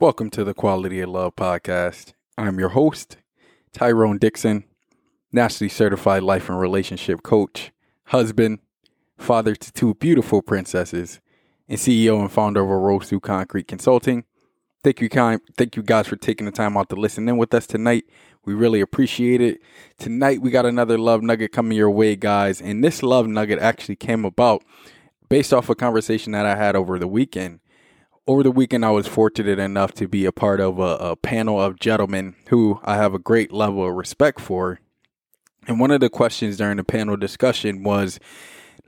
Welcome to the Quality of Love podcast. I'm your host, Tyrone Dixon, nationally certified life and relationship coach, husband, father to two beautiful princesses, and CEO and founder of Rose Through Concrete Consulting. Thank you, kind. Thank you guys for taking the time out to listen in with us tonight. We really appreciate it. Tonight we got another love nugget coming your way, guys, and this love nugget actually came about based off a conversation that I had over the weekend over the weekend, I was fortunate enough to be a part of a, a, panel of gentlemen who I have a great level of respect for. And one of the questions during the panel discussion was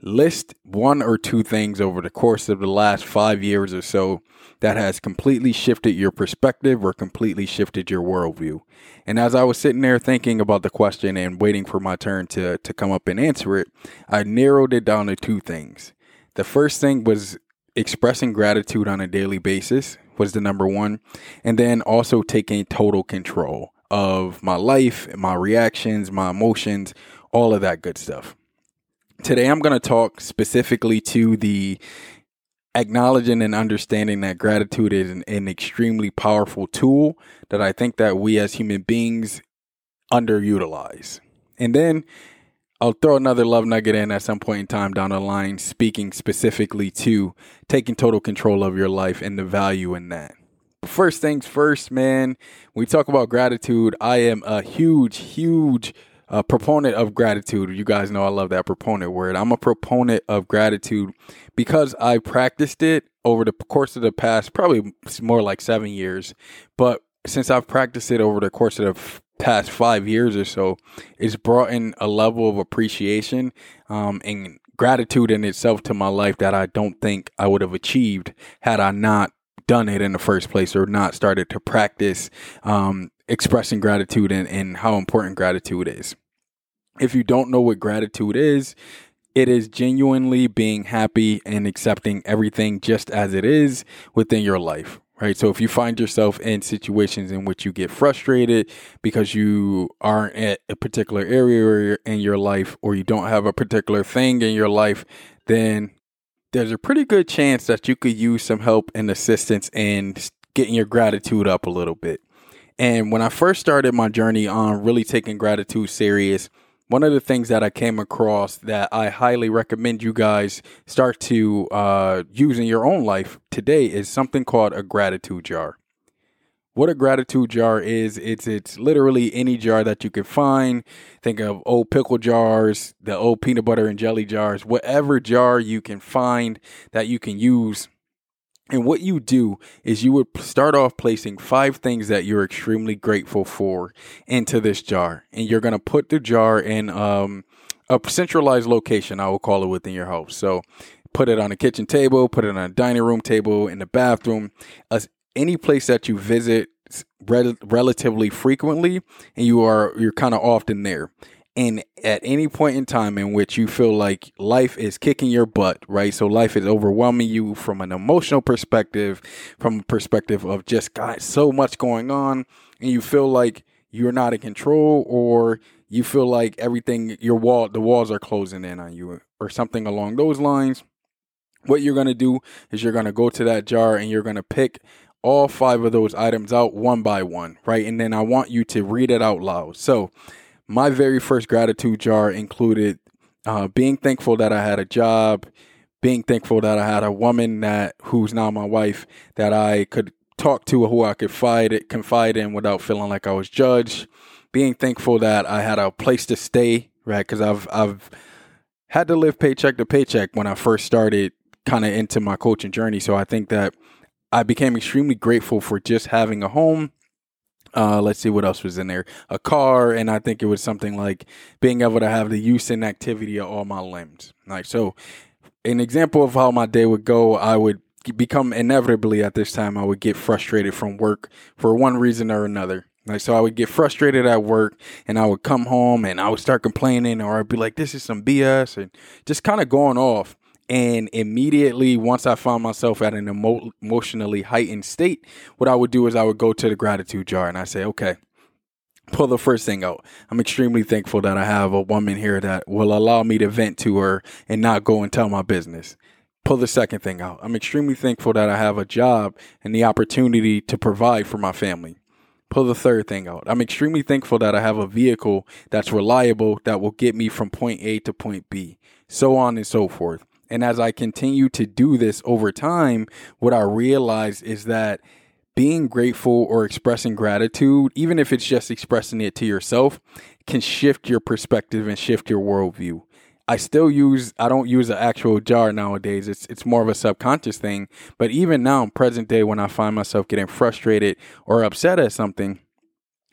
list one or two things over the course of the last five years or so that has completely shifted your perspective or completely shifted your worldview. And as I was sitting there thinking about the question and waiting for my turn to, to come up and answer it, I narrowed it down to two things. The first thing was expressing gratitude on a daily basis was the number one. And then also taking total control of my life, my reactions, my emotions, all of that good stuff. Today, I'm going to talk specifically to the acknowledging and understanding that gratitude is an, an, extremely powerful tool that I think that we as human beings underutilize. And then I'll throw another love nugget in at some point in time down the line, speaking specifically to taking total control of your life and the value in that. First things first, man, we talk about gratitude. I am a huge, huge uh, proponent of gratitude. You guys know I love that proponent word. I'm a proponent of gratitude because I practiced it over the course of the past, probably more like seven years. But since I've practiced it over the course of the past five years or so, it's brought in a level of appreciation um, and gratitude in itself to my life that I don't think I would have achieved had I not done it in the first place or not started to practice um, expressing gratitude and, and how important gratitude is. If you don't know what gratitude is, it is genuinely being happy and accepting everything just as it is within your life right? So if you find yourself in situations in which you get frustrated because you aren't at a particular area in your life or you don't have a particular thing in your life, then there's a pretty good chance that you could use some help and assistance in getting your gratitude up a little bit. And when I first started my journey on really taking gratitude serious, one of the things that I came across that I highly recommend you guys start to uh, use in your own life today is something called a gratitude jar. What a gratitude jar is, it's it's literally any jar that you can find. Think of old pickle jars, the old peanut butter and jelly jars, whatever jar you can find that you can use and what you do is you would start off placing five things that you're extremely grateful for into this jar. And you're going to put the jar in um, a centralized location, I will call it within your house. So put it on a kitchen table, put it on a dining room table, in the bathroom, uh, any place that you visit relatively frequently and you are you're kind of often there and at any point in time in which you feel like life is kicking your butt, right? So life is overwhelming you from an emotional perspective, from a perspective of just got so much going on, and you feel like you're not in control, or you feel like everything your wall the walls are closing in on you, or something along those lines. What you're gonna do is you're gonna go to that jar and you're gonna pick all five of those items out one by one, right? And then I want you to read it out loud. So my very first gratitude jar included uh, being thankful that I had a job, being thankful that I had a woman that who's now my wife that I could talk to, who I could confide confide in without feeling like I was judged. Being thankful that I had a place to stay, right? Because I've I've had to live paycheck to paycheck when I first started kind of into my coaching journey. So I think that I became extremely grateful for just having a home uh, let's see what else was in there. A car, and I think it was something like being able to have the use and activity of all my limbs. Like so, an example of how my day would go, I would become inevitably at this time, I would get frustrated from work for one reason or another. Like, so I would get frustrated at work and I would come home and I would start complaining or I'd be like, this is some BS and just kind of going off. And immediately, once I found myself at an emo- emotionally heightened state, what I would do is I would go to the gratitude jar and I say, okay, pull the first thing out. I'm extremely thankful that I have a woman here that will allow me to vent to her and not go and tell my business. Pull the second thing out. I'm extremely thankful that I have a job and the opportunity to provide for my family pull the third thing out. I'm extremely thankful that I have a vehicle that's reliable that will get me from point A to point B, so on and so forth. And as I continue to do this over time, what I realize is that being grateful or expressing gratitude, even if it's just expressing it to yourself, can shift your perspective and shift your worldview. I still use I don't use an actual jar nowadays. It's it's more of a subconscious thing. But even now, present day, when I find myself getting frustrated or upset at something,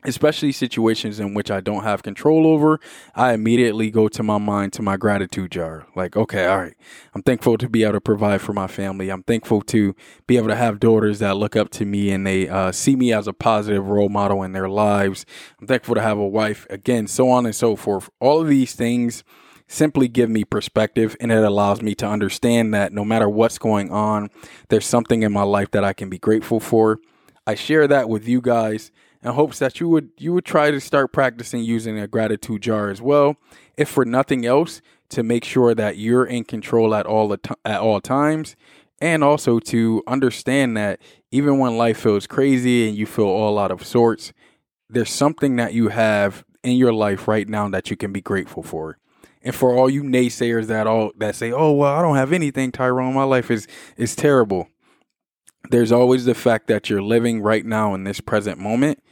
especially situations in which I don't have control over, I immediately go to my mind to my gratitude jar. Like, okay, all right, I'm thankful to be able to provide for my family. I'm thankful to be able to have daughters that look up to me and they uh, see me as a positive role model in their lives. I'm thankful to have a wife, again, so on and so forth. All of these things simply give me perspective and it allows me to understand that no matter what's going on, there's something in my life that I can be grateful for. I share that with you guys in hopes that you would you would try to start practicing using a gratitude jar as well, if for nothing else, to make sure that you're in control at all at all times and also to understand that even when life feels crazy and you feel all out of sorts, there's something that you have in your life right now that you can be grateful for. And for all you naysayers that all that say, "Oh well, I don't have anything, Tyrone. My life is is terrible." There's always the fact that you're living right now in this present moment,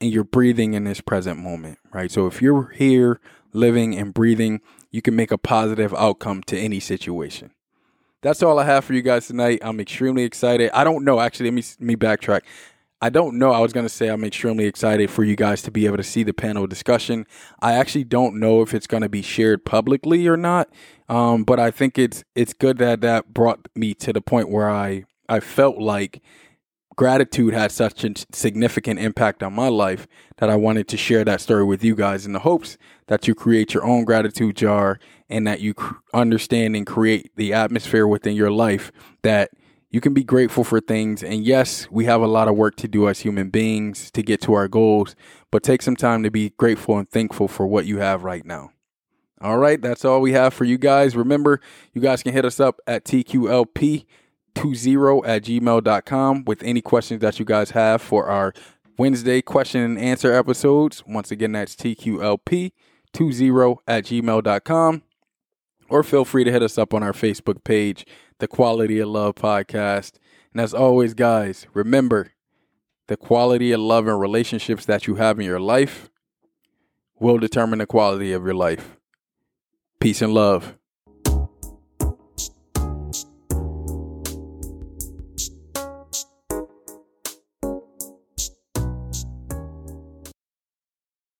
and you're breathing in this present moment, right? So if you're here, living and breathing, you can make a positive outcome to any situation. That's all I have for you guys tonight. I'm extremely excited. I don't know. Actually, let me let me backtrack. I don't know. I was going to say I'm extremely excited for you guys to be able to see the panel discussion. I actually don't know if it's going to be shared publicly or not, um, but I think it's it's good that that brought me to the point where I I felt like gratitude had such a significant impact on my life that I wanted to share that story with you guys in the hopes that you create your own gratitude jar and that you understand and create the atmosphere within your life that you can be grateful for things. And yes, we have a lot of work to do as human beings to get to our goals, but take some time to be grateful and thankful for what you have right now. All right, that's all we have for you guys. Remember, you guys can hit us up at TQLP20 at gmail.com with any questions that you guys have for our Wednesday question and answer episodes. Once again, that's TQLP20 at gmail.com. Or feel free to hit us up on our Facebook page the Quality of Love podcast. And as always, guys, remember the quality of love and relationships that you have in your life will determine the quality of your life. Peace and love.